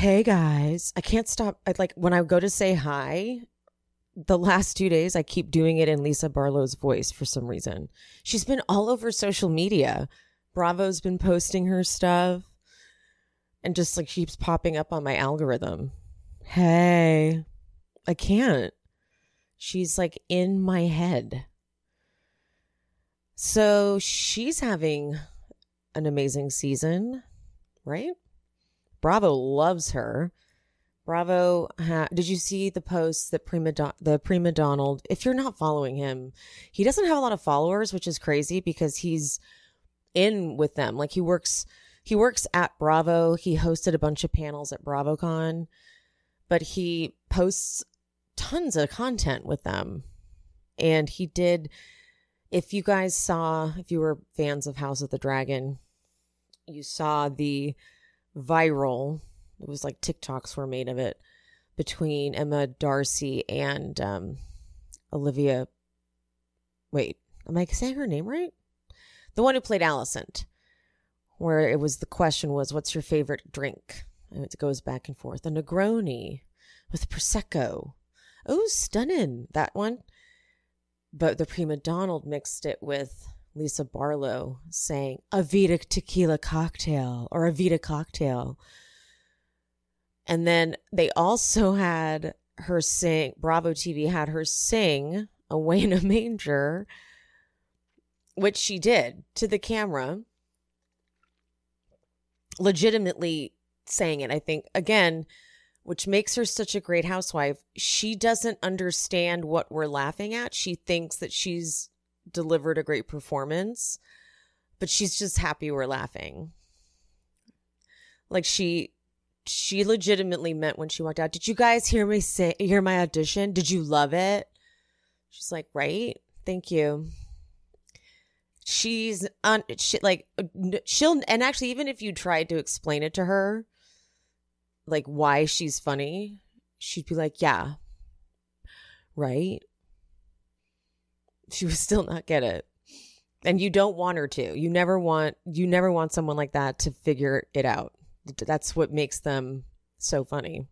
Hey guys, I can't stop. I like when I go to say hi. The last two days, I keep doing it in Lisa Barlow's voice for some reason. She's been all over social media. Bravo's been posting her stuff, and just like keeps popping up on my algorithm. Hey, I can't. She's like in my head. So she's having an amazing season, right? Bravo loves her. Bravo, ha- did you see the post that prima Don- the prima Donald? If you're not following him, he doesn't have a lot of followers, which is crazy because he's in with them. Like he works, he works at Bravo. He hosted a bunch of panels at BravoCon, but he posts tons of content with them. And he did if you guys saw, if you were fans of House of the Dragon, you saw the viral, it was like TikToks were made of it between Emma Darcy and um, Olivia. Wait, am I saying her name right? The one who played Alicent, where it was the question was, "What's your favorite drink?" And it goes back and forth. A Negroni with prosecco. Oh, stunning that one but the prima Donald mixed it with Lisa Barlow saying a Vida tequila cocktail or a Vida cocktail. And then they also had her sing, Bravo TV had her sing Away in a Manger, which she did to the camera, legitimately saying it. I think, again, which makes her such a great housewife. She doesn't understand what we're laughing at. She thinks that she's delivered a great performance, but she's just happy we're laughing. Like she she legitimately meant when she walked out, "Did you guys hear me say hear my audition? Did you love it?" She's like, "Right? Thank you." She's on she, like she'll and actually even if you tried to explain it to her, like why she's funny, she'd be like, "Yeah." Right? She would still not get it. And you don't want her to. You never want you never want someone like that to figure it out. That's what makes them so funny.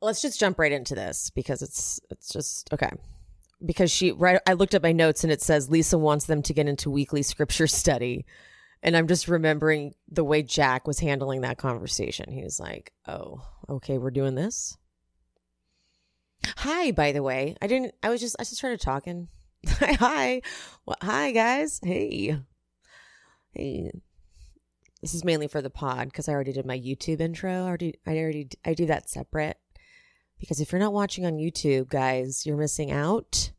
Let's just jump right into this because it's it's just okay. Because she right I looked at my notes and it says Lisa wants them to get into weekly scripture study. And I'm just remembering the way Jack was handling that conversation. He was like, "Oh, okay, we're doing this." Hi, by the way. I didn't I was just I just started talking. hi. Well, hi guys. Hey. Hey. This is mainly for the pod because I already did my YouTube intro. I already I already I do that separate. Because if you're not watching on YouTube, guys, you're missing out.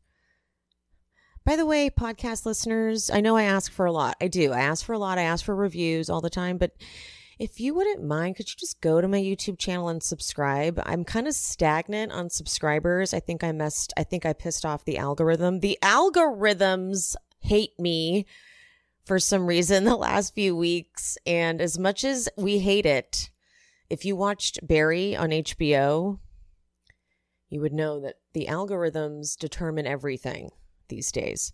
By the way, podcast listeners, I know I ask for a lot. I do. I ask for a lot. I ask for reviews all the time. But if you wouldn't mind, could you just go to my YouTube channel and subscribe? I'm kind of stagnant on subscribers. I think I messed, I think I pissed off the algorithm. The algorithms hate me for some reason the last few weeks. And as much as we hate it, if you watched Barry on HBO, you would know that the algorithms determine everything these days.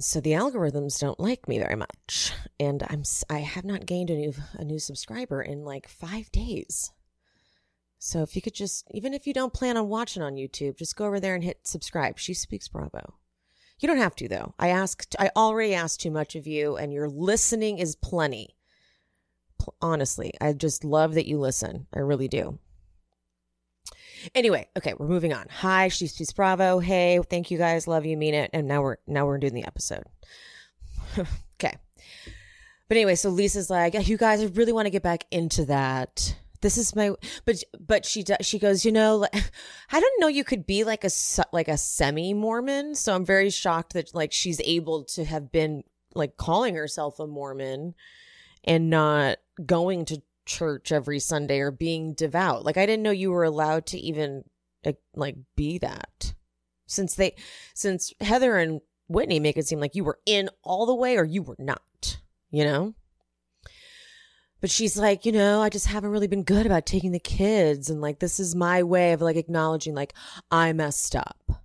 So the algorithms don't like me very much. And I'm I have not gained a new a new subscriber in like 5 days. So if you could just even if you don't plan on watching on YouTube, just go over there and hit subscribe. She speaks bravo. You don't have to though. I asked I already asked too much of you and your listening is plenty. Honestly, I just love that you listen. I really do. Anyway, okay, we're moving on. Hi, she's she's Bravo. Hey, thank you guys, love you, mean it. And now we're now we're doing the episode. okay. But anyway, so Lisa's like, you guys, I really want to get back into that. This is my, but but she does. She goes, you know, I didn't know you could be like a like a semi Mormon. So I'm very shocked that like she's able to have been like calling herself a Mormon and not going to church every Sunday or being devout. Like I didn't know you were allowed to even like be that. Since they since Heather and Whitney make it seem like you were in all the way or you were not, you know? But she's like, you know, I just haven't really been good about taking the kids and like this is my way of like acknowledging like I messed up.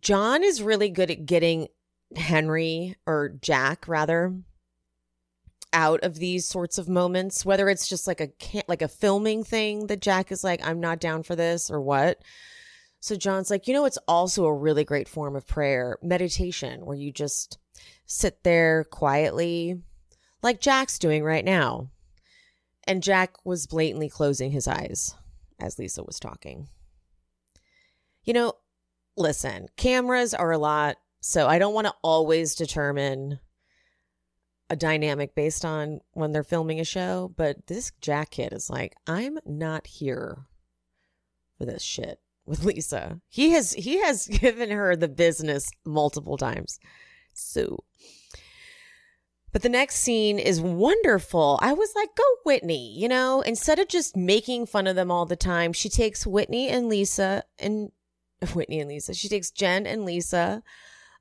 John is really good at getting Henry or Jack rather out of these sorts of moments, whether it's just like a can't like a filming thing that Jack is like, I'm not down for this or what. So John's like, you know, it's also a really great form of prayer, meditation, where you just sit there quietly, like Jack's doing right now. And Jack was blatantly closing his eyes as Lisa was talking. You know, listen, cameras are a lot, so I don't want to always determine a dynamic based on when they're filming a show, but this Jack kid is like, I'm not here for this shit with Lisa. He has he has given her the business multiple times. So but the next scene is wonderful. I was like, go Whitney, you know, instead of just making fun of them all the time, she takes Whitney and Lisa and Whitney and Lisa. She takes Jen and Lisa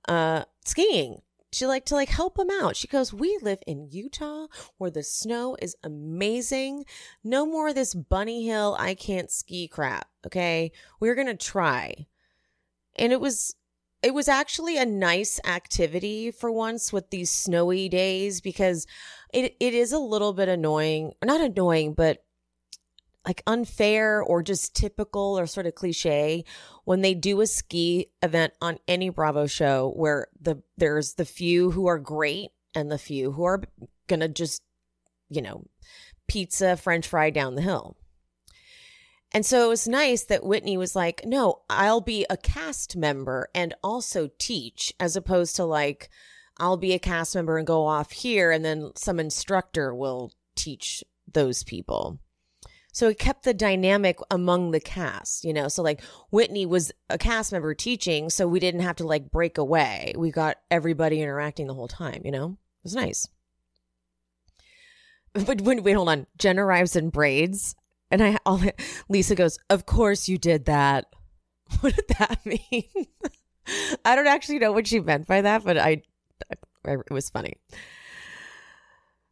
uh skiing she like to like help him out. She goes, "We live in Utah where the snow is amazing. No more this bunny hill I can't ski crap, okay? We're going to try." And it was it was actually a nice activity for once with these snowy days because it it is a little bit annoying. Not annoying, but like unfair or just typical or sort of cliche when they do a ski event on any Bravo show where the there's the few who are great and the few who are gonna just you know pizza french fry down the hill. And so it was nice that Whitney was like, "No, I'll be a cast member and also teach as opposed to like I'll be a cast member and go off here and then some instructor will teach those people." So it kept the dynamic among the cast, you know. So like Whitney was a cast member teaching, so we didn't have to like break away. We got everybody interacting the whole time, you know. It was nice. But when wait, hold on. Jen arrives in braids, and I all Lisa goes, "Of course you did that." What did that mean? I don't actually know what she meant by that, but I, I it was funny.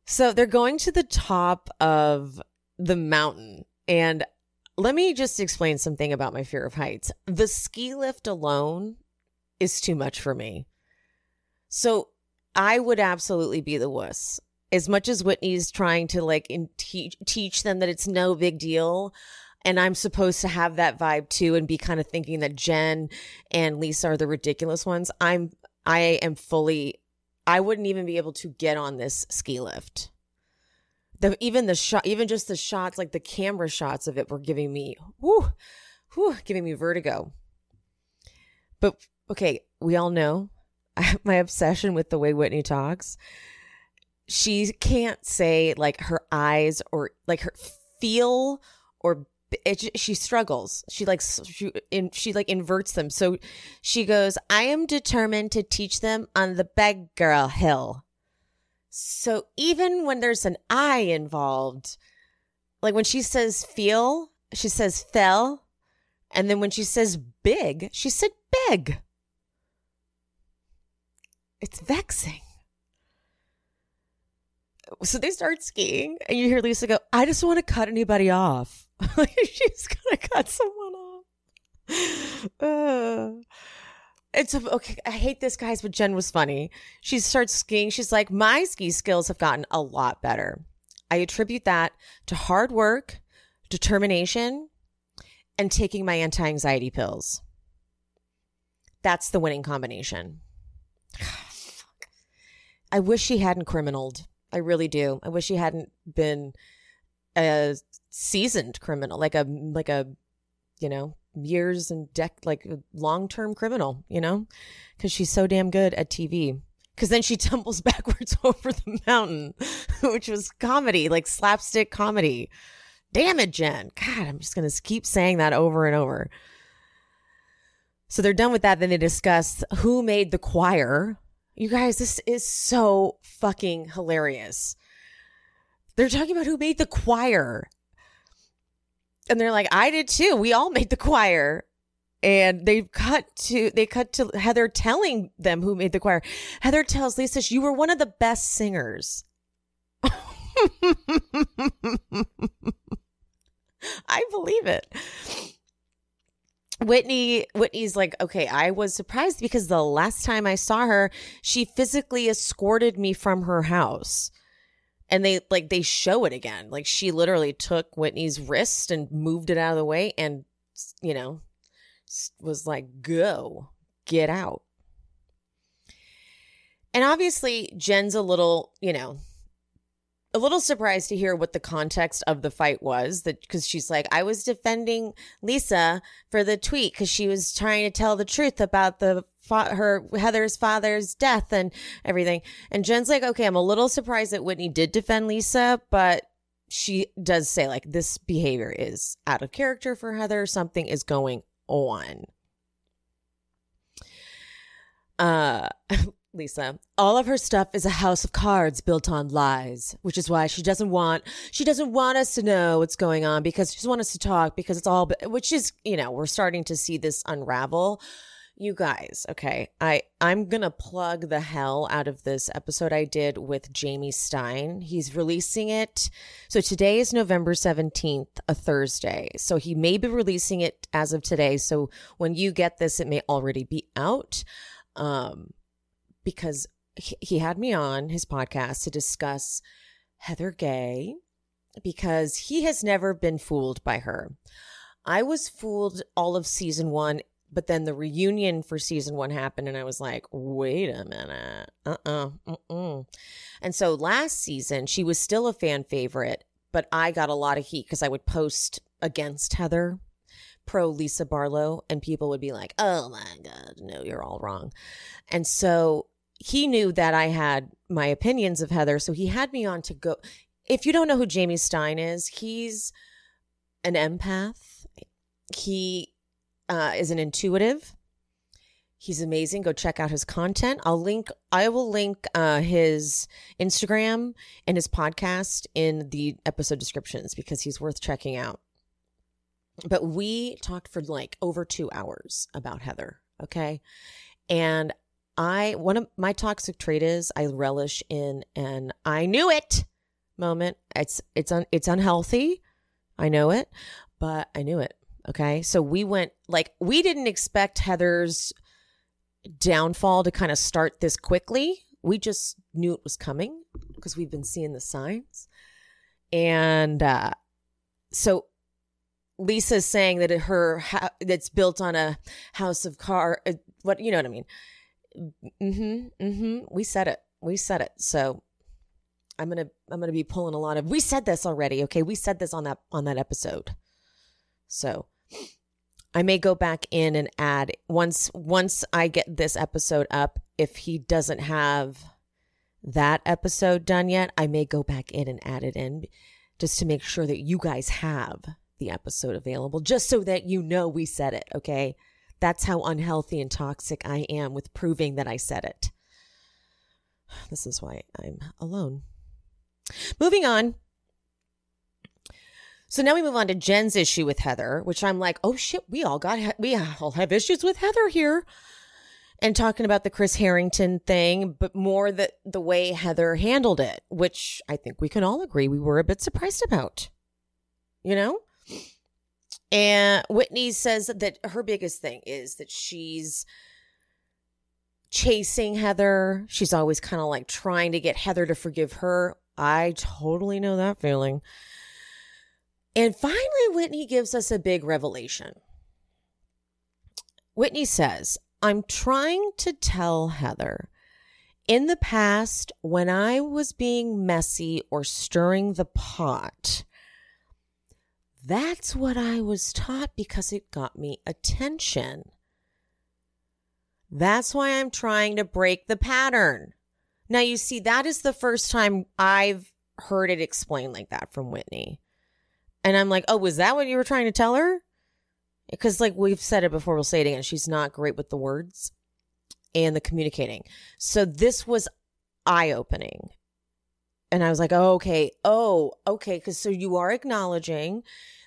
So they're going to the top of the mountain. And let me just explain something about my fear of heights. The ski lift alone is too much for me. So I would absolutely be the wuss. As much as Whitney's trying to like in teach teach them that it's no big deal, and I'm supposed to have that vibe too, and be kind of thinking that Jen and Lisa are the ridiculous ones. I'm I am fully. I wouldn't even be able to get on this ski lift the even the shot even just the shots like the camera shots of it were giving me whoo whoo giving me vertigo. But okay we all know my obsession with the way whitney talks. She can't say like her eyes or like her feel or it, she struggles. She like she, in, she like inverts them. So she goes i am determined to teach them on the beg girl hill so even when there's an I involved, like when she says feel, she says fell. And then when she says big, she said big. It's vexing. So they start skiing, and you hear Lisa go, I just want to cut anybody off. She's going to cut someone off. Uh. It's okay. I hate this, guys, but Jen was funny. She starts skiing. She's like, My ski skills have gotten a lot better. I attribute that to hard work, determination, and taking my anti anxiety pills. That's the winning combination. I wish she hadn't criminaled. I really do. I wish she hadn't been a seasoned criminal, like a like a you know years and dec like long term criminal, you know, because she's so damn good at TV. Because then she tumbles backwards over the mountain, which was comedy, like slapstick comedy. Damn it, Jen. God, I'm just going to keep saying that over and over. So they're done with that. Then they discuss who made the choir. You guys, this is so fucking hilarious. They're talking about who made the choir and they're like, I did too. We all made the choir. And they cut to they cut to Heather telling them who made the choir. Heather tells Lisa, "You were one of the best singers." I believe it. Whitney Whitney's like, "Okay, I was surprised because the last time I saw her, she physically escorted me from her house." And they like they show it again. Like she literally took Whitney's wrist and moved it out of the way and you know was like go get out. And obviously Jen's a little, you know, a little surprised to hear what the context of the fight was that because she's like i was defending lisa for the tweet because she was trying to tell the truth about the her heather's father's death and everything and jen's like okay i'm a little surprised that whitney did defend lisa but she does say like this behavior is out of character for heather something is going on uh Lisa. All of her stuff is a house of cards built on lies, which is why she doesn't want she doesn't want us to know what's going on because she doesn't want us to talk because it's all which is, you know, we're starting to see this unravel. You guys, okay. I I'm to plug the hell out of this episode I did with Jamie Stein. He's releasing it. So today is November 17th, a Thursday. So he may be releasing it as of today. So when you get this it may already be out. Um because he had me on his podcast to discuss Heather Gay because he has never been fooled by her. I was fooled all of season one, but then the reunion for season one happened, and I was like, wait a minute. Uh uh-uh, uh. And so last season, she was still a fan favorite, but I got a lot of heat because I would post against Heather pro Lisa Barlow, and people would be like, oh my God, no, you're all wrong. And so he knew that I had my opinions of Heather, so he had me on to go. If you don't know who Jamie Stein is, he's an empath. He uh, is an intuitive. He's amazing. Go check out his content. I'll link. I will link uh, his Instagram and his podcast in the episode descriptions because he's worth checking out. But we talked for like over two hours about Heather. Okay, and I one of my toxic trait is I relish in an I knew it moment. It's it's un, it's unhealthy. I know it, but I knew it. Okay? So we went like we didn't expect Heather's downfall to kind of start this quickly. We just knew it was coming because we've been seeing the signs. And uh so Lisa's saying that her that's built on a house of car uh, what you know what I mean Mm-hmm. Mm-hmm. We said it. We said it. So I'm gonna I'm gonna be pulling a lot of we said this already, okay? We said this on that on that episode. So I may go back in and add once once I get this episode up, if he doesn't have that episode done yet, I may go back in and add it in just to make sure that you guys have the episode available, just so that you know we said it, okay? That's how unhealthy and toxic I am with proving that I said it. This is why I'm alone. Moving on. So now we move on to Jen's issue with Heather, which I'm like, oh shit, we all got, we all have issues with Heather here. And talking about the Chris Harrington thing, but more the, the way Heather handled it, which I think we can all agree we were a bit surprised about. You know? And Whitney says that her biggest thing is that she's chasing Heather. She's always kind of like trying to get Heather to forgive her. I totally know that feeling. And finally, Whitney gives us a big revelation. Whitney says, I'm trying to tell Heather in the past, when I was being messy or stirring the pot, that's what I was taught because it got me attention. That's why I'm trying to break the pattern. Now, you see, that is the first time I've heard it explained like that from Whitney. And I'm like, oh, was that what you were trying to tell her? Because, like, we've said it before, we'll say it again. She's not great with the words and the communicating. So, this was eye opening. And I was like, oh, okay. Oh, okay. Because so you are acknowledging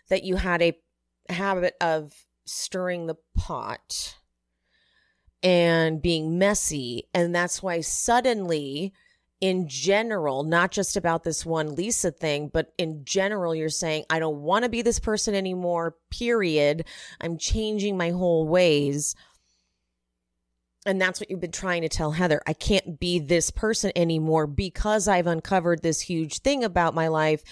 that you had a habit of stirring the pot and being messy. And that's why suddenly, in general, not just about this one Lisa thing, but in general, you're saying, I don't want to be this person anymore, period. I'm changing my whole ways. And that's what you've been trying to tell Heather. I can't be this person anymore because I've uncovered this huge thing about my life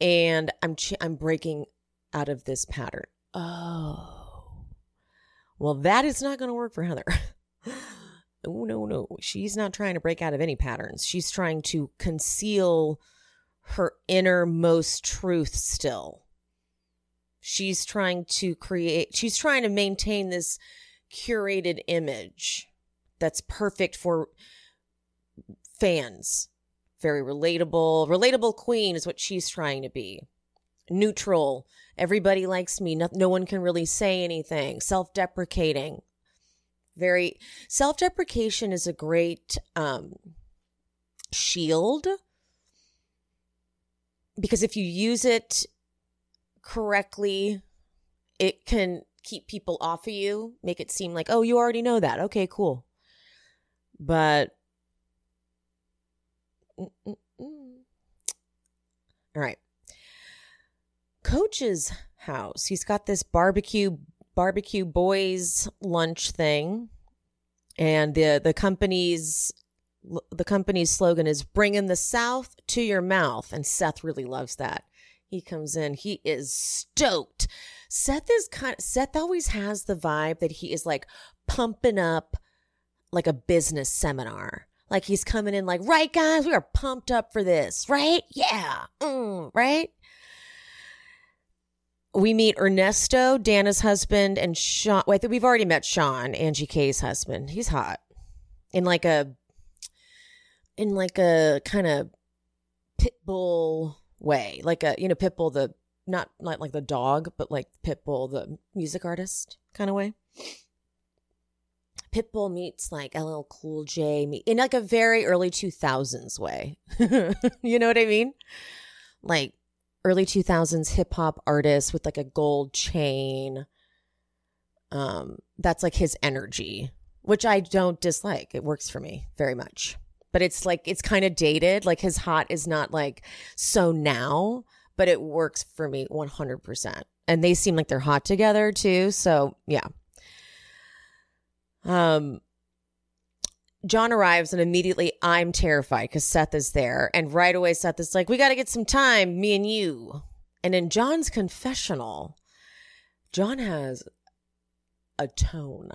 and I'm ch- I'm breaking out of this pattern. Oh. Well, that is not going to work for Heather. oh no, no. She's not trying to break out of any patterns. She's trying to conceal her innermost truth still. She's trying to create she's trying to maintain this curated image that's perfect for fans. Very relatable. Relatable queen is what she's trying to be. Neutral. Everybody likes me. No, no one can really say anything. Self deprecating. Very self deprecation is a great um, shield because if you use it correctly, it can keep people off of you, make it seem like, oh, you already know that. Okay, cool. But, Mm-mm-mm. all right. Coach's house. He's got this barbecue barbecue boys lunch thing, and the the company's the company's slogan is "Bringing the South to your mouth," and Seth really loves that. He comes in, he is stoked. Seth is kind Seth always has the vibe that he is like pumping up like a business seminar. Like he's coming in like, right, guys, we are pumped up for this, right? Yeah, mm, right? We meet Ernesto, Danna's husband, and Sean. Wait, we've already met Sean, Angie K's husband. He's hot in like a, in like a kind of pit bull way, like a you know Pitbull the not not like the dog, but like Pitbull the music artist kind of way. Pitbull meets like LL Cool J in like a very early 2000s way. you know what I mean? Like early 2000s hip hop artist with like a gold chain. Um that's like his energy, which I don't dislike. It works for me very much but it's like it's kind of dated. Like his hot is not like so now, but it works for me 100%. And they seem like they're hot together too. So, yeah. Um John arrives and immediately I'm terrified because Seth is there. And right away, Seth is like, We got to get some time, me and you. And in John's confessional, John has a tone.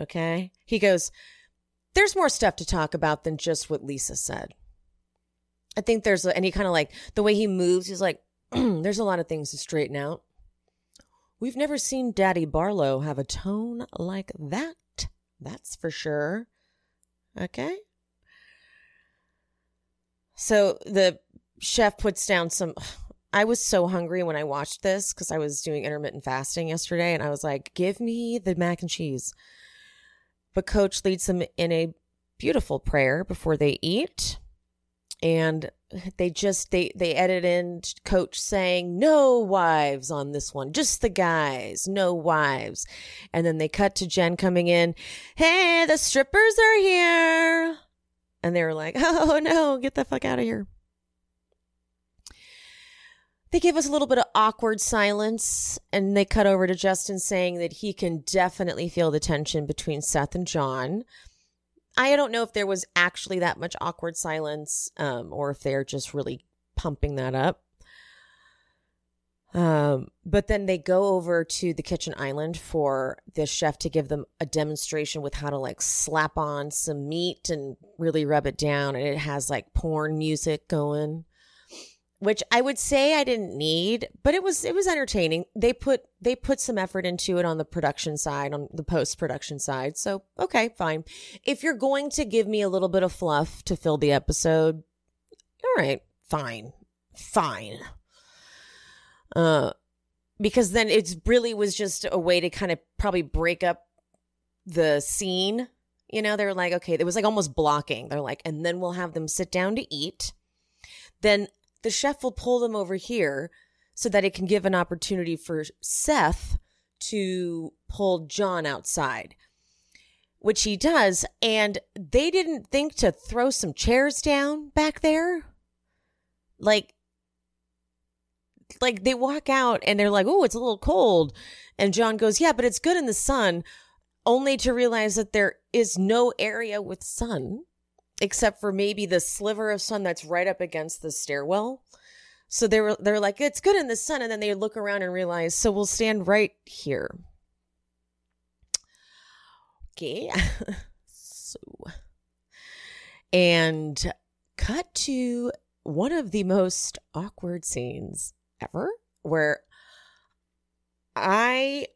Okay. He goes, there's more stuff to talk about than just what Lisa said. I think there's, a, and he kind of like the way he moves, he's like, there's a lot of things to straighten out. We've never seen Daddy Barlow have a tone like that. That's for sure. Okay. So the chef puts down some. I was so hungry when I watched this because I was doing intermittent fasting yesterday, and I was like, give me the mac and cheese. But coach leads them in a beautiful prayer before they eat. And they just they they edit in coach saying no wives on this one just the guys no wives. And then they cut to jen coming in hey the strippers are here. And they were like oh no get the fuck out of here. They gave us a little bit of awkward silence and they cut over to Justin saying that he can definitely feel the tension between Seth and John. I don't know if there was actually that much awkward silence um, or if they're just really pumping that up. Um, but then they go over to the kitchen island for the chef to give them a demonstration with how to like slap on some meat and really rub it down. And it has like porn music going which I would say I didn't need, but it was it was entertaining. They put they put some effort into it on the production side, on the post production side. So okay, fine. If you're going to give me a little bit of fluff to fill the episode, all right, fine, fine. Uh, because then it really was just a way to kind of probably break up the scene. You know, they're like, okay, it was like almost blocking. They're like, and then we'll have them sit down to eat. Then the chef will pull them over here so that it can give an opportunity for Seth to pull John outside, which he does. And they didn't think to throw some chairs down back there. Like, like they walk out and they're like, oh, it's a little cold. And John goes, yeah, but it's good in the sun. only to realize that there is no area with sun except for maybe the sliver of sun that's right up against the stairwell. So they were they're like it's good in the sun and then they look around and realize so we'll stand right here. Okay. so and cut to one of the most awkward scenes ever where I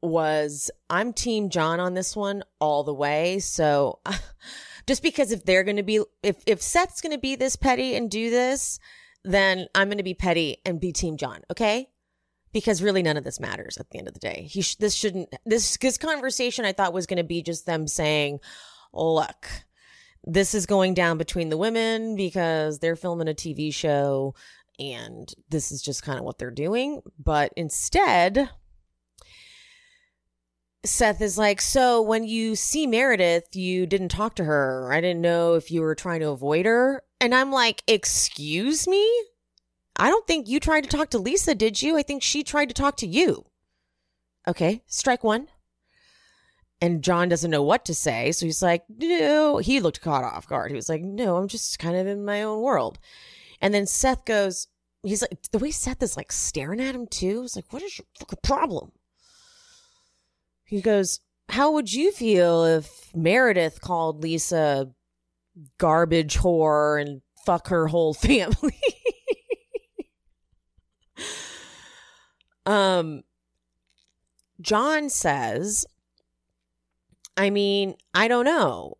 was I'm team John on this one all the way. So just because if they're going to be if if Seth's going to be this petty and do this, then I'm going to be petty and be team John, okay? Because really none of this matters at the end of the day. He sh- this shouldn't this this conversation I thought was going to be just them saying, oh, "Look, this is going down between the women because they're filming a TV show and this is just kind of what they're doing." But instead, Seth is like, So when you see Meredith, you didn't talk to her. I didn't know if you were trying to avoid her. And I'm like, Excuse me? I don't think you tried to talk to Lisa, did you? I think she tried to talk to you. Okay, strike one. And John doesn't know what to say. So he's like, No. He looked caught off guard. He was like, No, I'm just kind of in my own world. And then Seth goes, He's like, the way Seth is like staring at him too. He's like, What is your fucking problem? He goes, How would you feel if Meredith called Lisa garbage whore and fuck her whole family? um, John says, I mean, I don't know.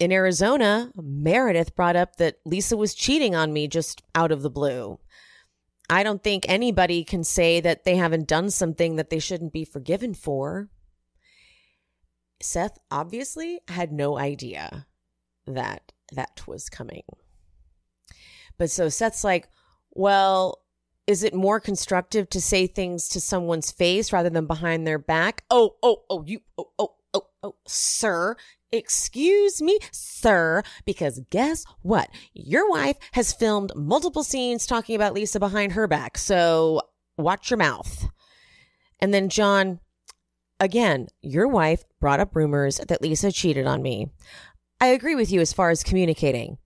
In Arizona, Meredith brought up that Lisa was cheating on me just out of the blue. I don't think anybody can say that they haven't done something that they shouldn't be forgiven for. Seth obviously had no idea that that was coming. But so Seth's like, well, is it more constructive to say things to someone's face rather than behind their back? Oh, oh, oh, you, oh, oh, oh, oh, sir, excuse me, sir, because guess what? Your wife has filmed multiple scenes talking about Lisa behind her back. So watch your mouth. And then John, Again, your wife brought up rumors that Lisa cheated on me. I agree with you as far as communicating.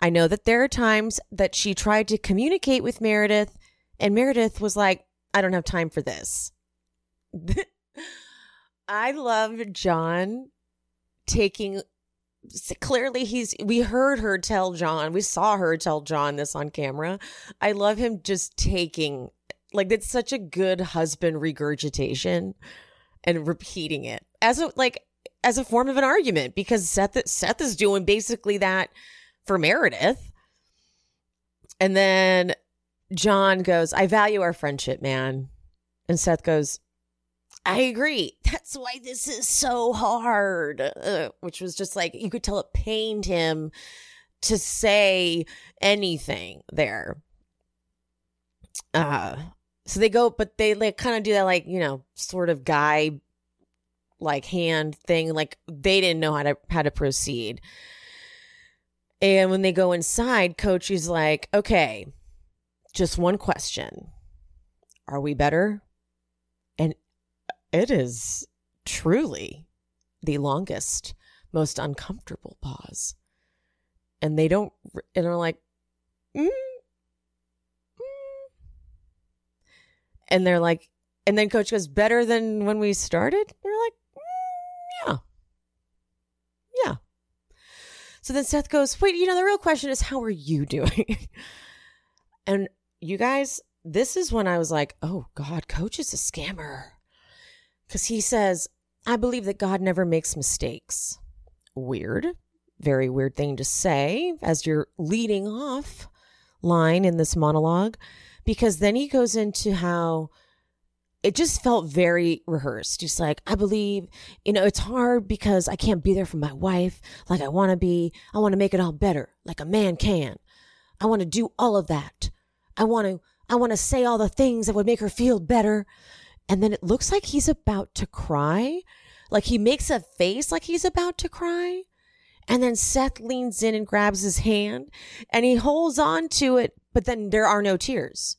I know that there are times that she tried to communicate with Meredith, and Meredith was like, I don't have time for this. I love John taking clearly he's we heard her tell John, we saw her tell John this on camera. I love him just taking like that's such a good husband regurgitation and repeating it as a like as a form of an argument because Seth Seth is doing basically that for Meredith. And then John goes, "I value our friendship, man." And Seth goes, "I agree. That's why this is so hard." Uh, which was just like you could tell it pained him to say anything there. Uh so they go, but they like kind of do that, like, you know, sort of guy like hand thing. Like they didn't know how to how to proceed. And when they go inside, coach is like, okay, just one question. Are we better? And it is truly the longest, most uncomfortable pause. And they don't, and they're like, mm, and they're like, and then coach goes, better than when we started? They're like, mm, yeah. Yeah. So then Seth goes, wait, you know, the real question is, how are you doing? and you guys, this is when I was like, oh God, coach is a scammer. Because he says, I believe that God never makes mistakes. Weird. Very weird thing to say as you're leading off line in this monologue because then he goes into how it just felt very rehearsed. Just like, I believe, you know, it's hard because I can't be there for my wife like I want to be. I want to make it all better, like a man can. I want to do all of that. I want to, I want to say all the things that would make her feel better. And then it looks like he's about to cry. Like he makes a face like he's about to cry. And then Seth leans in and grabs his hand and he holds on to it but then there are no tears.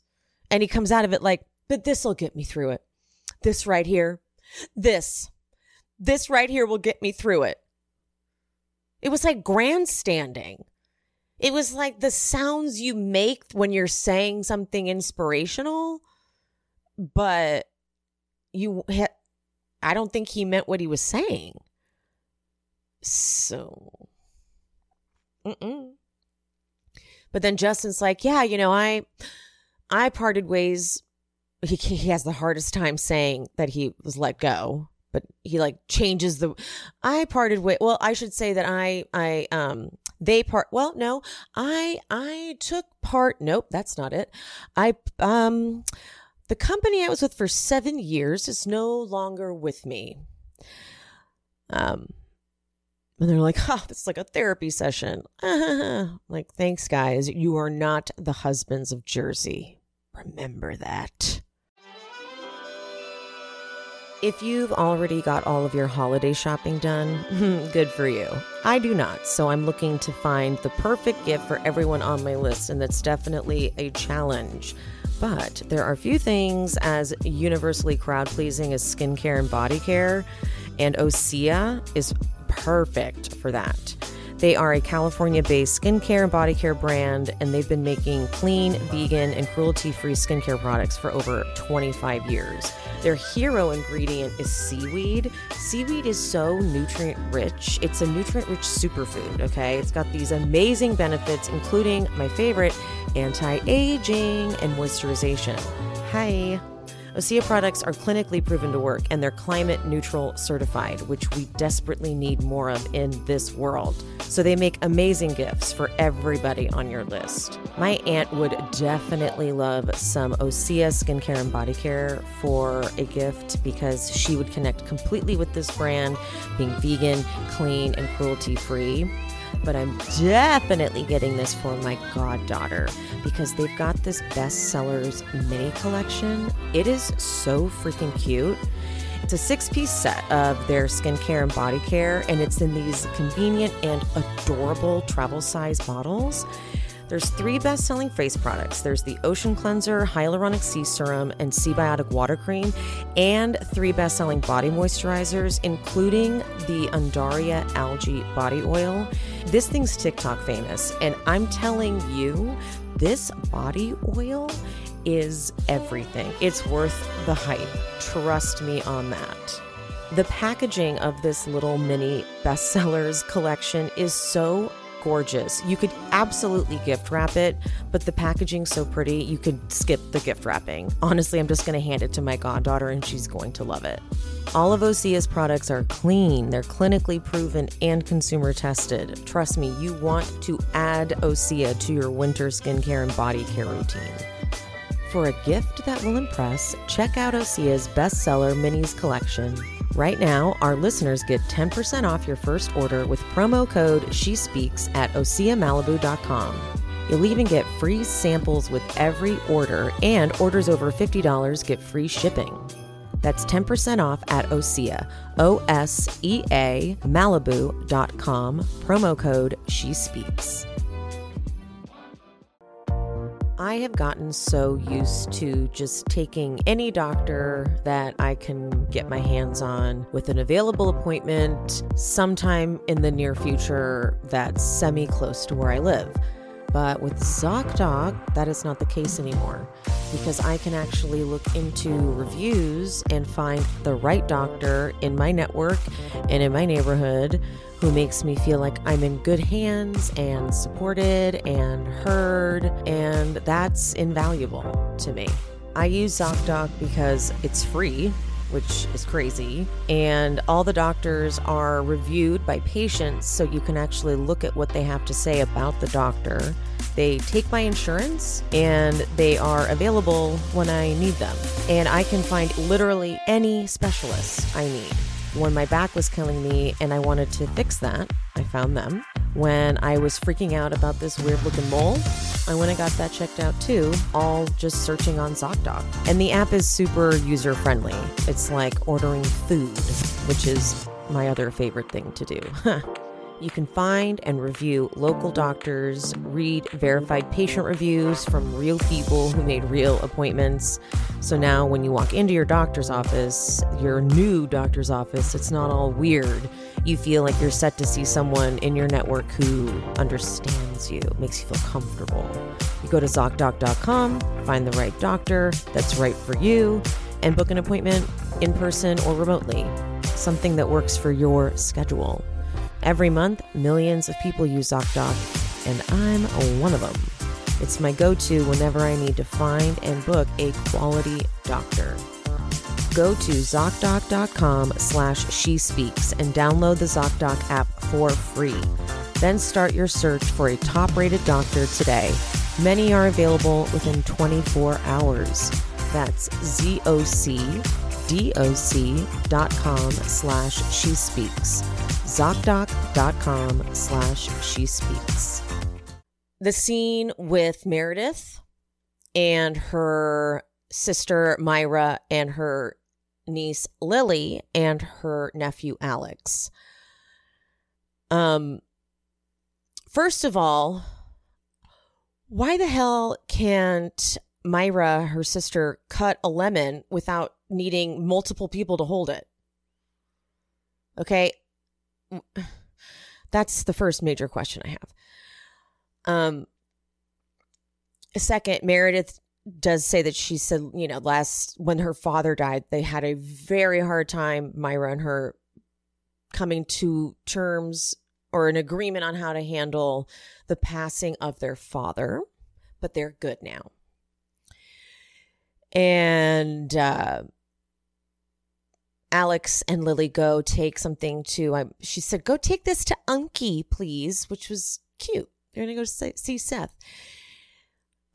And he comes out of it like, but this will get me through it. This right here, this, this right here will get me through it. It was like grandstanding. It was like the sounds you make when you're saying something inspirational, but you I don't think he meant what he was saying. So, mm-mm. but then Justin's like, yeah, you know, I, I parted ways. He he has the hardest time saying that he was let go, but he like changes the. I parted way. Well, I should say that I I um they part. Well, no, I I took part. Nope, that's not it. I um the company I was with for seven years is no longer with me. Um, and they're like, oh, it's like a therapy session. like, thanks, guys. You are not the husbands of Jersey. Remember that. If you've already got all of your holiday shopping done, good for you. I do not, so I'm looking to find the perfect gift for everyone on my list, and that's definitely a challenge. But there are few things as universally crowd pleasing as skincare and body care, and Osea is perfect for that. They are a California based skincare and body care brand, and they've been making clean, vegan, and cruelty free skincare products for over 25 years. Their hero ingredient is seaweed. Seaweed is so nutrient rich. It's a nutrient rich superfood, okay? It's got these amazing benefits, including my favorite anti aging and moisturization. Hi. Osea products are clinically proven to work and they're climate neutral certified, which we desperately need more of in this world. So they make amazing gifts for everybody on your list. My aunt would definitely love some Osea skincare and body care for a gift because she would connect completely with this brand, being vegan, clean, and cruelty free but I'm definitely getting this for my goddaughter because they've got this bestsellers mini collection. It is so freaking cute. It's a six piece set of their skincare and body care, and it's in these convenient and adorable travel size bottles. There's three best selling face products there's the Ocean Cleanser, Hyaluronic Sea Serum, and Seabiotic Water Cream, and three best selling body moisturizers, including the Undaria Algae Body Oil. This thing's TikTok famous, and I'm telling you, this body oil is everything. It's worth the hype. Trust me on that. The packaging of this little mini bestsellers collection is so gorgeous. You could absolutely gift wrap it, but the packaging's so pretty, you could skip the gift wrapping. Honestly, I'm just going to hand it to my goddaughter and she's going to love it. All of Osea's products are clean, they're clinically proven and consumer tested. Trust me, you want to add Osea to your winter skincare and body care routine. For a gift that will impress, check out Osea's bestseller minis collection. Right now, our listeners get 10% off your first order with promo code She Speaks at OseaMalibu.com. You'll even get free samples with every order, and orders over $50 get free shipping. That's 10% off at Osea, O S E A Malibu.com, promo code She Speaks. I have gotten so used to just taking any doctor that I can get my hands on with an available appointment sometime in the near future that's semi close to where I live. But with ZocDoc, that is not the case anymore because I can actually look into reviews and find the right doctor in my network and in my neighborhood who makes me feel like I'm in good hands and supported and heard, and that's invaluable to me. I use ZocDoc because it's free, which is crazy, and all the doctors are reviewed by patients so you can actually look at what they have to say about the doctor. They take my insurance and they are available when I need them. And I can find literally any specialist I need. When my back was killing me and I wanted to fix that, I found them. When I was freaking out about this weird looking mole, I went and got that checked out too, all just searching on ZocDoc. And the app is super user friendly. It's like ordering food, which is my other favorite thing to do. You can find and review local doctors, read verified patient reviews from real people who made real appointments. So now, when you walk into your doctor's office, your new doctor's office, it's not all weird. You feel like you're set to see someone in your network who understands you, makes you feel comfortable. You go to ZocDoc.com, find the right doctor that's right for you, and book an appointment in person or remotely, something that works for your schedule. Every month, millions of people use ZocDoc, and I'm one of them. It's my go to whenever I need to find and book a quality doctor. Go to ZocDoc.com slash She Speaks and download the ZocDoc app for free. Then start your search for a top rated doctor today. Many are available within 24 hours. That's ZocDoc.com slash She Speaks. ZocDoc.com slash She Speaks. The scene with Meredith and her sister Myra and her niece Lily and her nephew Alex. Um, first of all, why the hell can't Myra, her sister, cut a lemon without needing multiple people to hold it? Okay. That's the first major question I have. Um, second, Meredith does say that she said, you know, last when her father died, they had a very hard time, Myra and her, coming to terms or an agreement on how to handle the passing of their father, but they're good now. And uh, Alex and Lily go take something to, um, she said, go take this to Unky, please, which was cute. They're to go see Seth.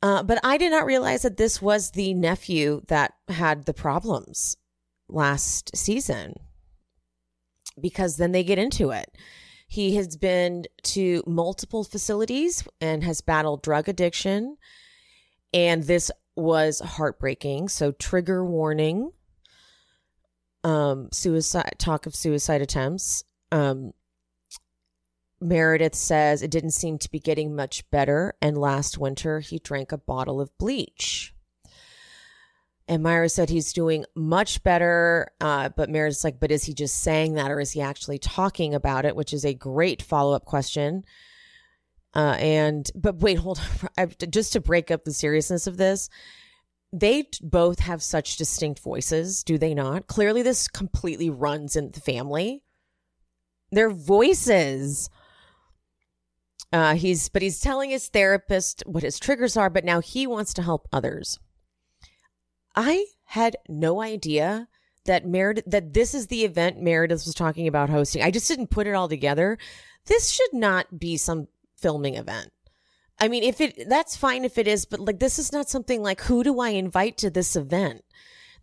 Uh, but I did not realize that this was the nephew that had the problems last season because then they get into it. He has been to multiple facilities and has battled drug addiction. And this was heartbreaking. So, trigger warning um, suicide talk of suicide attempts. Um, Meredith says it didn't seem to be getting much better, and last winter he drank a bottle of bleach. And Myra said he's doing much better, uh, but Meredith's like, but is he just saying that, or is he actually talking about it? Which is a great follow up question. Uh, and but wait, hold on, just to break up the seriousness of this, they both have such distinct voices, do they not? Clearly, this completely runs in the family. Their voices. Uh, he's but he's telling his therapist what his triggers are, but now he wants to help others. I had no idea that Meredith that this is the event Meredith was talking about hosting. I just didn't put it all together. This should not be some filming event. I mean, if it, that's fine if it is, but like, this is not something like, who do I invite to this event?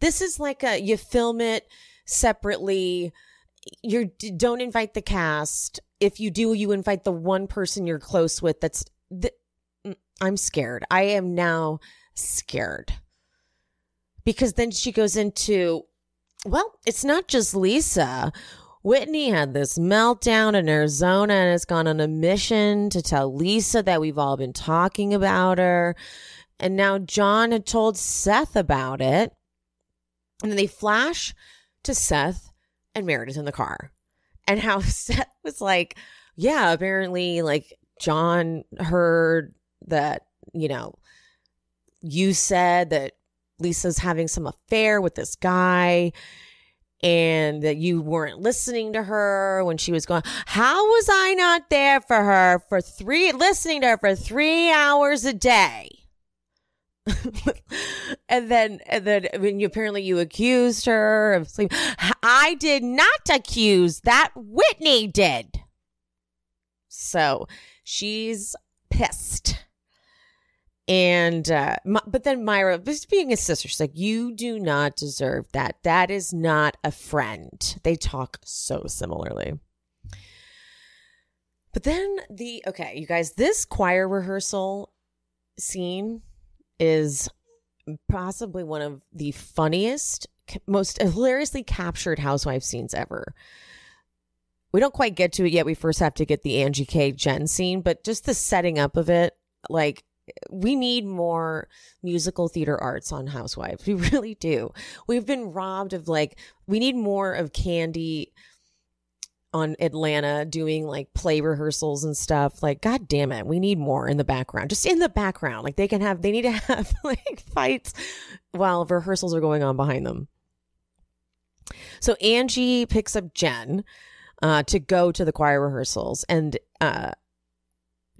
This is like a, you film it separately. You don't invite the cast. If you do, you invite the one person you're close with. That's, mm, I'm scared. I am now scared because then she goes into, well, it's not just Lisa Whitney had this meltdown in Arizona and has gone on a mission to tell Lisa that we've all been talking about her. And now John had told Seth about it. And then they flash to Seth and Meredith in the car. And how Seth was like, yeah, apparently, like, John heard that, you know, you said that Lisa's having some affair with this guy and that you weren't listening to her when she was going, how was I not there for her for three, listening to her for three hours a day? and then, and then when you apparently you accused her of sleep, I did not accuse that. Whitney did. So she's pissed. And, uh, my, but then Myra, just being a sister, she's like, you do not deserve that. That is not a friend. They talk so similarly. But then the, okay, you guys, this choir rehearsal scene is possibly one of the funniest, most hilariously captured housewife scenes ever we don't quite get to it yet. We first have to get the Angie K Jen scene, but just the setting up of it, like we need more musical theater arts on Housewives. We really do. We've been robbed of like we need more of Kandi on Atlanta doing like play rehearsals and stuff. Like, god damn it, we need more in the background. Just in the background. Like they can have they need to have like fights while rehearsals are going on behind them. So Angie picks up Jen uh, to go to the choir rehearsals and uh,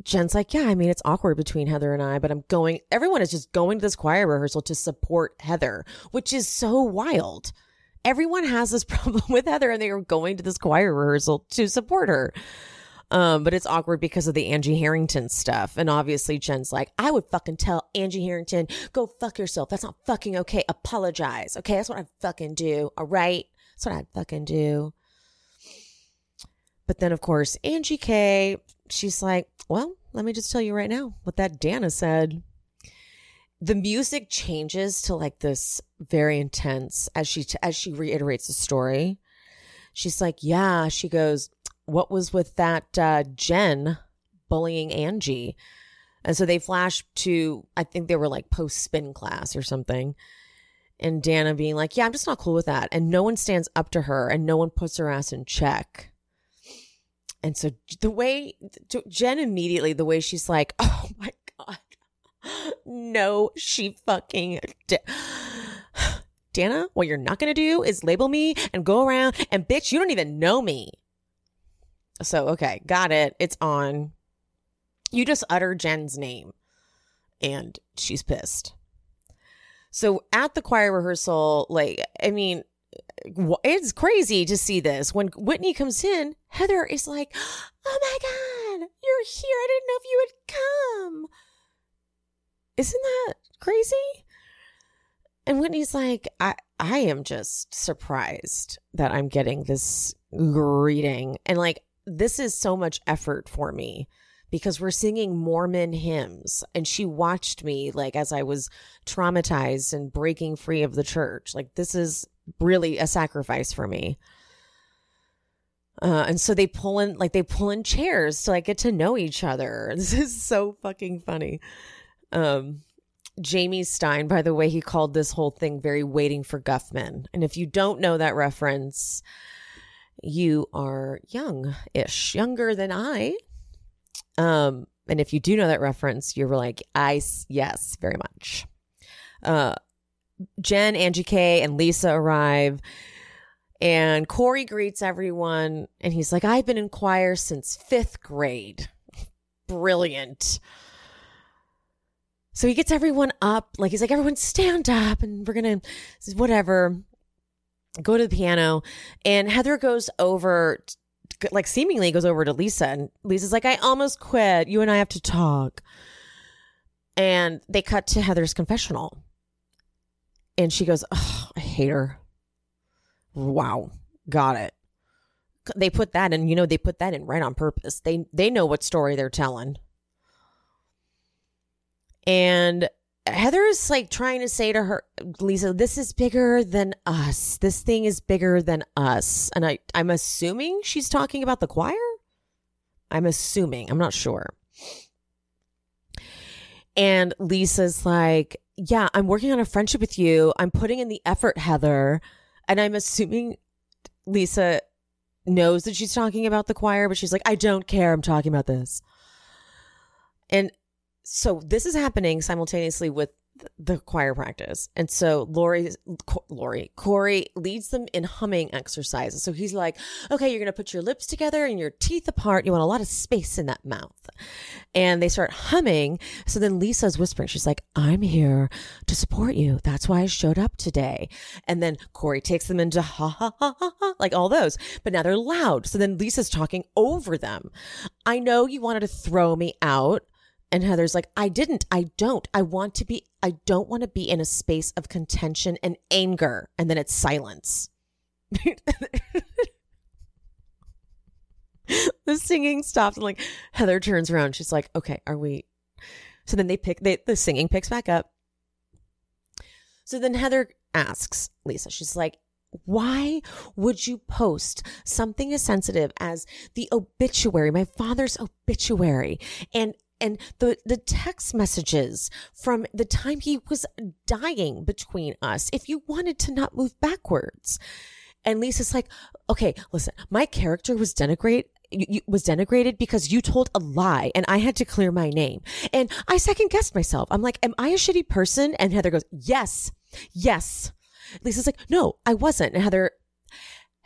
Jen's like, yeah, I mean, it's awkward between Heather and I, but I'm going, everyone is just going to this choir rehearsal to support Heather, which is so wild. Everyone has this problem with Heather and they are going to this choir rehearsal to support her. Um, but it's awkward because of the Angie Harrington stuff. And obviously Jen's like, I would fucking tell Angie Harrington, go fuck yourself. That's not fucking okay. Apologize. Okay. That's what I fucking do. All right. That's what I fucking do. But then, of course, Angie K, she's like, well, let me just tell you right now what that Danna said. The music changes to like this very intense as she as she reiterates the story. She's like, "Yeah," she goes, "What was with that uh, Jen bullying Angie?" And so they flash to I think they were like post spin class or something. And Danna being like, "Yeah, I'm just not cool with that." And no one stands up to her and no one puts her ass in check. And so the way Jen immediately, the way she's like, oh my God, no, she fucking. Da- Danna, what you're not going to do is label me and go around and bitch, you don't even know me. So, okay, got it. It's on. You just utter Jen's name and she's pissed. So at the choir rehearsal, like, I mean, it's crazy to see this. When Whitney comes in, Heather is like, "Oh my god, you're here! I didn't know if you would come." Isn't that crazy? And Whitney's like, "I I am just surprised that I'm getting this greeting, and like this is so much effort for me." because we're singing Mormon hymns. And she watched me like as I was traumatized and breaking free of the church. Like, this is really a sacrifice for me. Uh, and so they pull in like they pull in chairs to like get to know each other. This is so fucking funny. Um, Jamie Stein, by the way, he called this whole thing very waiting for Guffman. And if you don't know that reference, you are young ish, younger than I. Um, and if you do know that reference, you're like, I, yes, very much. Uh, Jen, Angie K, and Lisa arrive. And Corey greets everyone. And he's like, I've been in choir since fifth grade. Brilliant. So he gets everyone up. Like, he's like, everyone stand up and we're going to, whatever, go to the piano. And Heather goes over, like, seemingly goes over to Lisa. And Lisa's like, I almost quit. You and I have to talk. And they cut to Heather's confessional and she goes, oh, I hate her. Wow. Got it. They put that in, you know, they put that in right on purpose. They they know what story they're telling. And Heather is like trying to say to her, Lisa, this is bigger than us. This thing is bigger than us. And I, I'm assuming she's talking about the choir. I'm assuming. I'm not sure. And Lisa's like, yeah, I'm working on a friendship with you. I'm putting in the effort, Heather. And I'm assuming Lisa knows that she's talking about the choir, but she's like, I don't care. I'm talking about this. And so this is happening simultaneously with the choir practice. And so Lori, Lori, Corey leads them in humming exercises. So he's like, okay, you're going to put your lips together and your teeth apart. You want a lot of space in that mouth. And they start humming. So then Lisa's whispering. She's like, I'm here to support you. That's why I showed up today. And then Corey takes them into ha ha ha ha ha, like all those, but now they're loud. So then Lisa's talking over them. I know you wanted to throw me out and Heather's like, I didn't. I don't. I want to be, I don't want to be in a space of contention and anger. And then it's silence. the singing stops and like Heather turns around. She's like, okay, are we? So then they pick, they, the singing picks back up. So then Heather asks Lisa, she's like, Why would you post something as sensitive as the obituary, my father's obituary, and and the the text messages from the time he was dying between us if you wanted to not move backwards and lisa's like okay listen my character was denigrate was denigrated because you told a lie and I had to clear my name. And I second guessed myself. I'm like, am I a shitty person? And Heather goes, yes, yes. Lisa's like, no, I wasn't. And Heather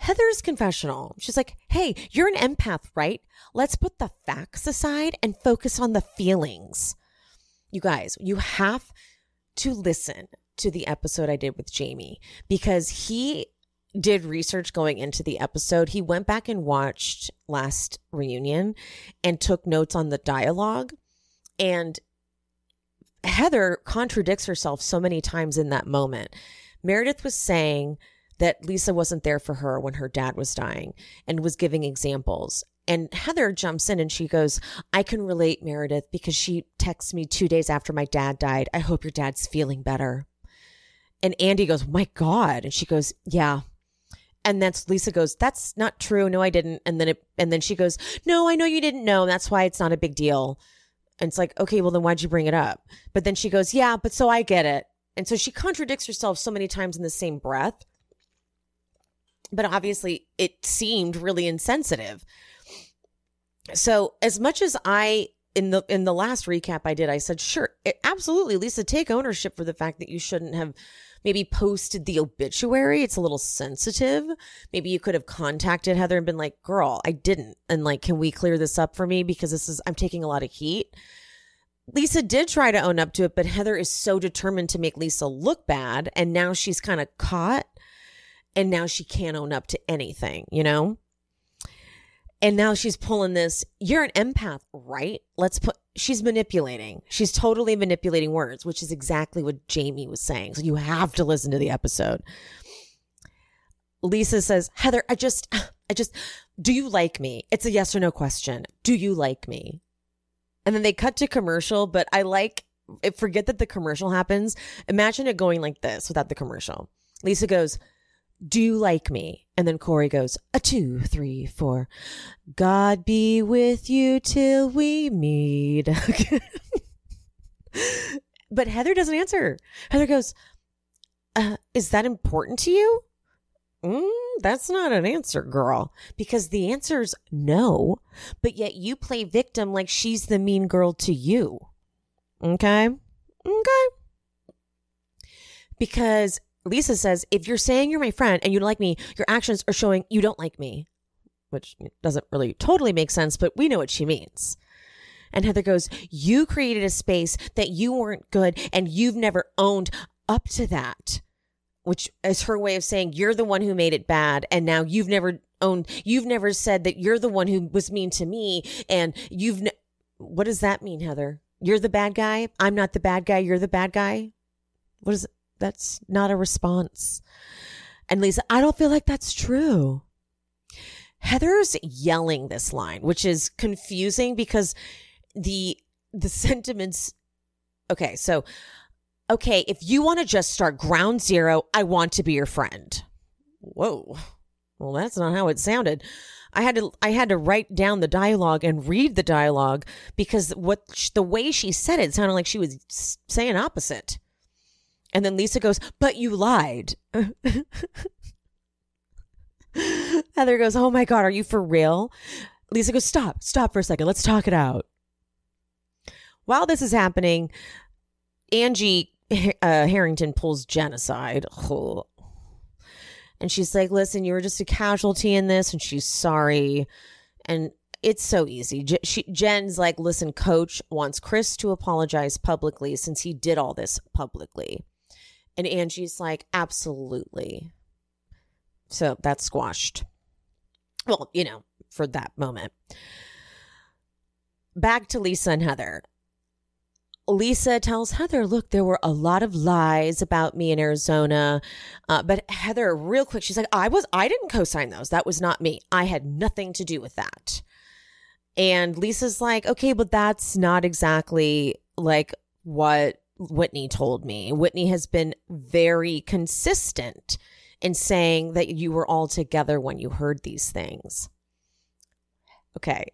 Heather's confessional. She's like, hey, you're an empath, right? Let's put the facts aside and focus on the feelings. You guys, you have to listen to the episode I did with Jamie because he did research going into the episode. He went back and watched last reunion and took notes on the dialogue. And Heather contradicts herself so many times in that moment. Meredith was saying, that Lisa wasn't there for her when her dad was dying and was giving examples. And Heather jumps in and she goes, I can relate, Meredith, because she texts me two days after my dad died. I hope your dad's feeling better. And Andy goes, My God. And she goes, Yeah. And that's Lisa goes, That's not true. No, I didn't. And then it and then she goes, No, I know you didn't know. And that's why it's not a big deal. And it's like, okay, well then why'd you bring it up? But then she goes, Yeah, but so I get it. And so she contradicts herself so many times in the same breath but obviously it seemed really insensitive. So as much as I in the in the last recap I did, I said, sure, it, absolutely, Lisa, take ownership for the fact that you shouldn't have maybe posted the obituary. It's a little sensitive. Maybe you could have contacted Heather and been like, girl, I didn't. And like, can we clear this up for me? Because this is I'm taking a lot of heat. Lisa did try to own up to it, but Heather is so determined to make Lisa look bad. And now she's kind of caught and now she can't own up to anything, you know? And now she's pulling this, you're an empath, right? Let's put, she's manipulating. She's totally manipulating words, which is exactly what Jamie was saying. So you have to listen to the episode. Lisa says, Heather, I just, I just, do you like me? It's a yes or no question. Do you like me? And then they cut to commercial, but I like, forget that the commercial happens. Imagine it going like this without the commercial. Lisa goes, do you like me? And then Corey goes, a two, three, four. God be with you till we meet. but Heather doesn't answer. Heather goes, uh, is that important to you? Mm, that's not an answer, girl, because the answer's no, but yet you play victim like she's the mean girl to you. Okay. Okay. Because Lisa says, if you're saying you're my friend and you like me, your actions are showing you don't like me, which doesn't really totally make sense, but we know what she means. And Heather goes, You created a space that you weren't good and you've never owned up to that, which is her way of saying you're the one who made it bad. And now you've never owned, you've never said that you're the one who was mean to me. And you've, ne- what does that mean, Heather? You're the bad guy. I'm not the bad guy. You're the bad guy. What is? That's not a response. And Lisa, I don't feel like that's true. Heather's yelling this line, which is confusing because the the sentiments okay, so okay, if you want to just start ground zero, I want to be your friend. Whoa. Well, that's not how it sounded. I had to I had to write down the dialogue and read the dialogue because what the way she said it sounded like she was saying opposite. And then Lisa goes, But you lied. Heather goes, Oh my God, are you for real? Lisa goes, Stop, stop for a second. Let's talk it out. While this is happening, Angie uh, Harrington pulls Jen aside. And she's like, Listen, you were just a casualty in this, and she's sorry. And it's so easy. J- she, Jen's like, Listen, coach wants Chris to apologize publicly since he did all this publicly. And Angie's like, absolutely. So that's squashed. Well, you know, for that moment. Back to Lisa and Heather. Lisa tells Heather, look, there were a lot of lies about me in Arizona. Uh, but Heather, real quick, she's like, I was, I didn't co-sign those. That was not me. I had nothing to do with that. And Lisa's like, okay, but that's not exactly like what Whitney told me. Whitney has been very consistent in saying that you were all together when you heard these things. Okay.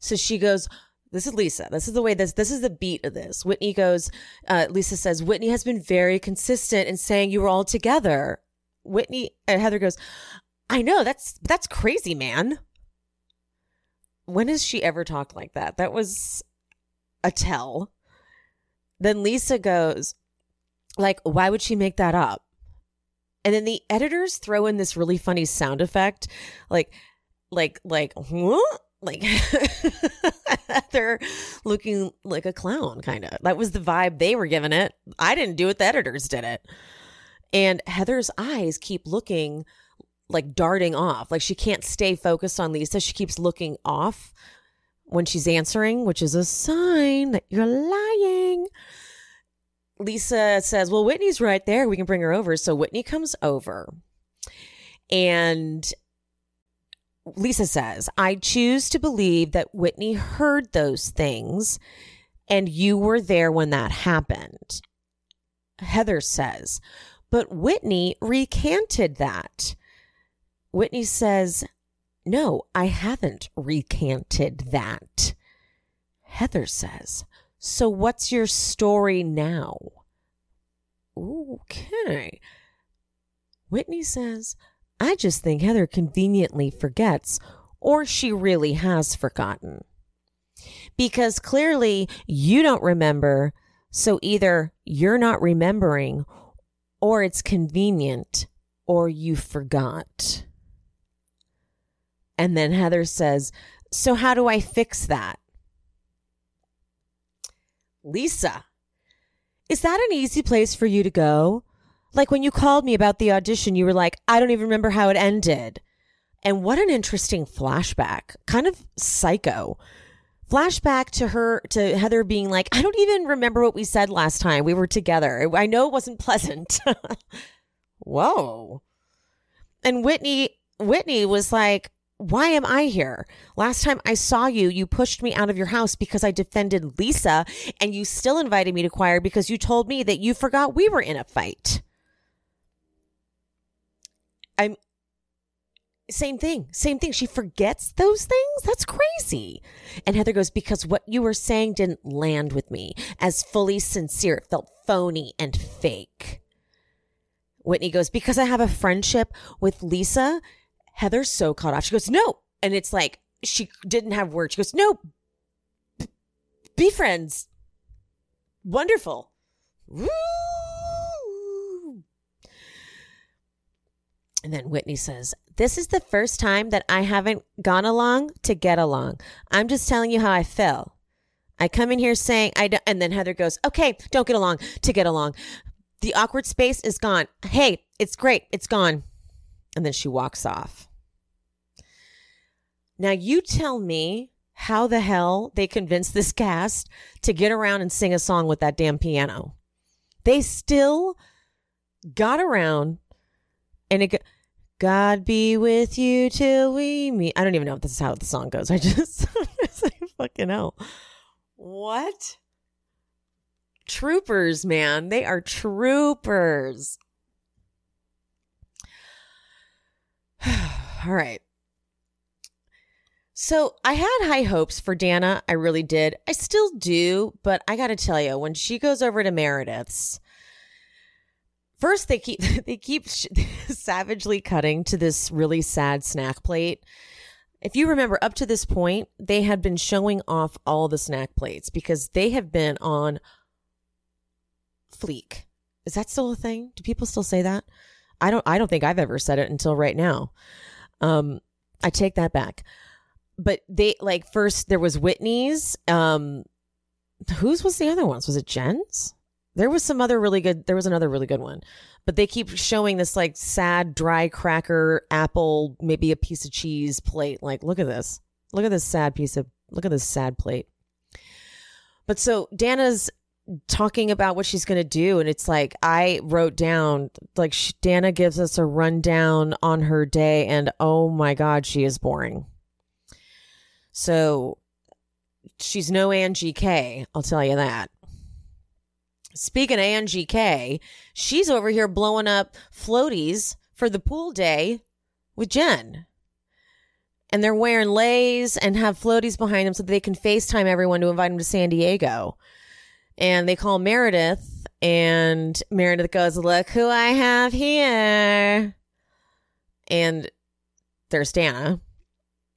So she goes, this is Lisa. This is the way this, this is the beat of this. Whitney goes, uh, Lisa says, Whitney has been very consistent in saying you were all together. Whitney, and Heather goes, I know that's, that's crazy, man. When has she ever talked like that? That was a tell. Then Lisa goes, like, why would she make that up? And then the editors throw in this really funny sound effect, like, like, like, what? Like they're looking like a clown, kind of. That was the vibe they were giving it. I didn't do it, the editors did it. And Heather's eyes keep looking like darting off. Like she can't stay focused on Lisa. She keeps looking off when she's answering, which is a sign that you're lying. Lisa says, Well, Whitney's right there. We can bring her over. So Whitney comes over. And Lisa says, I choose to believe that Whitney heard those things and you were there when that happened. Heather says, But Whitney recanted that. Whitney says, No, I haven't recanted that. Heather says, So what's your story now? Okay. Whitney says, I just think Heather conveniently forgets, or she really has forgotten. Because clearly you don't remember, so either you're not remembering, or it's convenient, or you forgot. And then Heather says, So how do I fix that? Lisa, is that an easy place for you to go? Like when you called me about the audition, you were like, I don't even remember how it ended. And what an interesting flashback. Kind of psycho. Flashback to her, to Heather being like, I don't even remember what we said last time we were together. I know it wasn't pleasant. Whoa. And Whitney, Whitney was like, why am I here? Last time I saw you, you pushed me out of your house because I defended Lisa, and you still invited me to choir because you told me that you forgot we were in a fight. I'm same thing, same thing. She forgets those things. That's crazy. And Heather goes, Because what you were saying didn't land with me as fully sincere. It felt phony and fake. Whitney goes, Because I have a friendship with Lisa Heather's so caught off. She goes, no. And it's like, she didn't have words. She goes, no, b- be friends. Wonderful. Woo! And then Whitney says, This is the first time that I haven't gone along to get along. I'm just telling you how I feel. I come in here saying, I don't, and then Heather goes, Okay, don't get along to get along. The awkward space is gone. Hey, it's great. It's gone. And then she walks off. Now, you tell me how the hell they convinced this cast to get around and sing a song with that damn piano. They still got around and it God be with you till we meet. I don't even know if this is how the song goes. I just, fucking hell. What? Troopers, man. They are troopers. All right. So I had high hopes for Danna. I really did. I still do, but I got to tell you, when she goes over to Meredith's, first they keep they keep savagely cutting to this really sad snack plate. If you remember, up to this point, they had been showing off all the snack plates because they have been on fleek. Is that still a thing? Do people still say that? I don't I don't think I've ever said it until right now. Um I take that back. But they like first there was Whitney's um whose was the other ones? Was it Jen's? There was some other really good there was another really good one. But they keep showing this like sad dry cracker apple maybe a piece of cheese plate like look at this. Look at this sad piece of look at this sad plate. But so Danna's talking about what she's going to do and it's like i wrote down like danna gives us a rundown on her day and oh my god she is boring so she's no angie k i'll tell you that speaking of angie k she's over here blowing up floaties for the pool day with Jen. And they're wearing leis and have floaties behind them so they can FaceTime everyone to invite them to San Diego. And they call Meredith, and Meredith goes, Look who I have here. And there's Danna.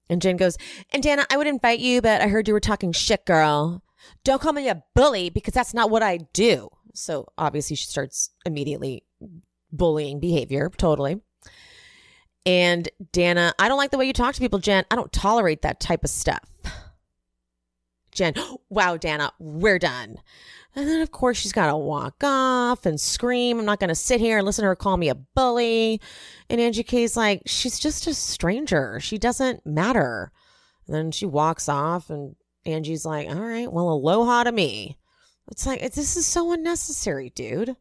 And Jen goes, And Danna, I would invite you, but I heard you were talking shit, girl. Don't call me a bully because that's not what I do. So obviously, she starts immediately bullying behavior, totally. And Danna, I don't like the way you talk to people, Jen. I don't tolerate that type of stuff. Jen, wow, Danna, we're done. And then, of course, she's got to walk off and scream. I'm not going to sit here and listen to her call me a bully. And Angie K's like, she's just a stranger. She doesn't matter. And then she walks off, and Angie's like, all right, well, aloha to me. It's like, this is so unnecessary, dude.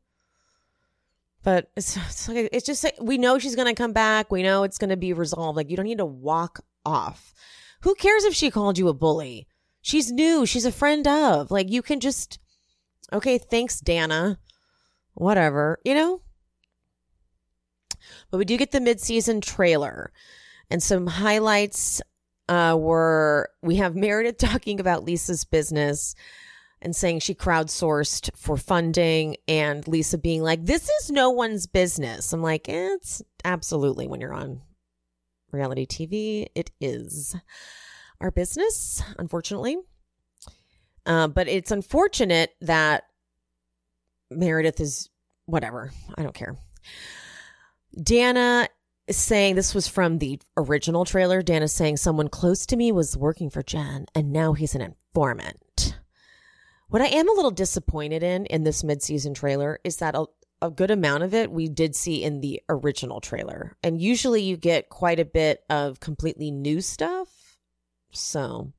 But it's, it's like, it's just, like, we know she's going to come back. We know it's going to be resolved. Like, you don't need to walk off. Who cares if she called you a bully? She's new. She's a friend of. Like, you can just, okay, thanks, Danna. Whatever, you know? But we do get the mid-season trailer and some highlights uh, were we have Meredith talking about Lisa's business and saying she crowdsourced for funding and Lisa being like, this is no one's business. I'm like, it's absolutely when you're on reality TV, it is our business, unfortunately. Uh, but it's unfortunate that Meredith is whatever. I don't care. Danna is saying this was from the original trailer. Danna saying someone close to me was working for Jen and now he's an informant. What I am a little disappointed in in this mid-season trailer is that a, a good amount of it we did see in the original trailer. And usually you get quite a bit of completely new stuff. So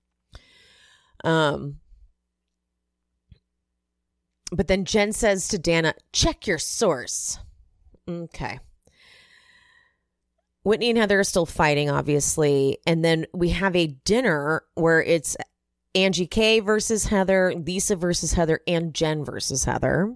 um but then Jen says to Danna, check your source. Okay. Whitney and Heather are still fighting, obviously. And then we have a dinner where it's Angie K versus Heather, Lisa versus Heather, and Jen versus Heather.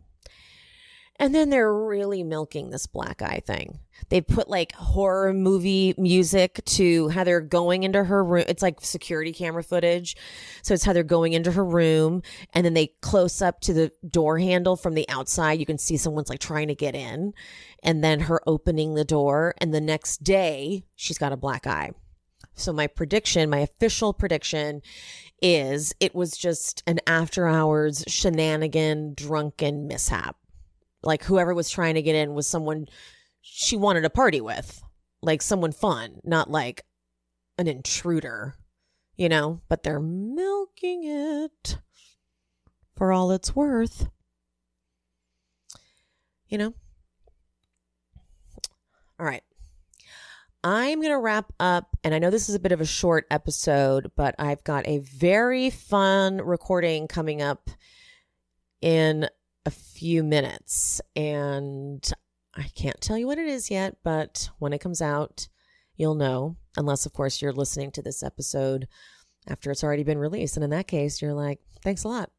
And then they're really milking this black eye thing. They put like horror movie music to how they're going into her room. It's like security camera footage. So it's how they're going into her room and then they close up to the door handle from the outside. You can see someone's like trying to get in and then her opening the door. And the next day, she's got a black eye. So my prediction, my official prediction is it was just an after hours shenanigan drunken mishap. Like whoever was trying to get in was someone she wanted to party with, like someone fun, not like an intruder, you know, but they're milking it for all it's worth. You know? All right. I'm going to wrap up, and I know this is a bit of a short episode, but I've got a very fun recording coming up in a few minutes. And I can't tell you what it is yet, but when it comes out, you'll know. Unless, of course, you're listening to this episode after it's already been released. And in that case, you're like, thanks a lot.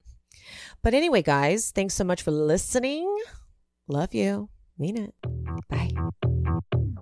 But anyway, guys, thanks so much for listening. Love you. Mean it. Bye.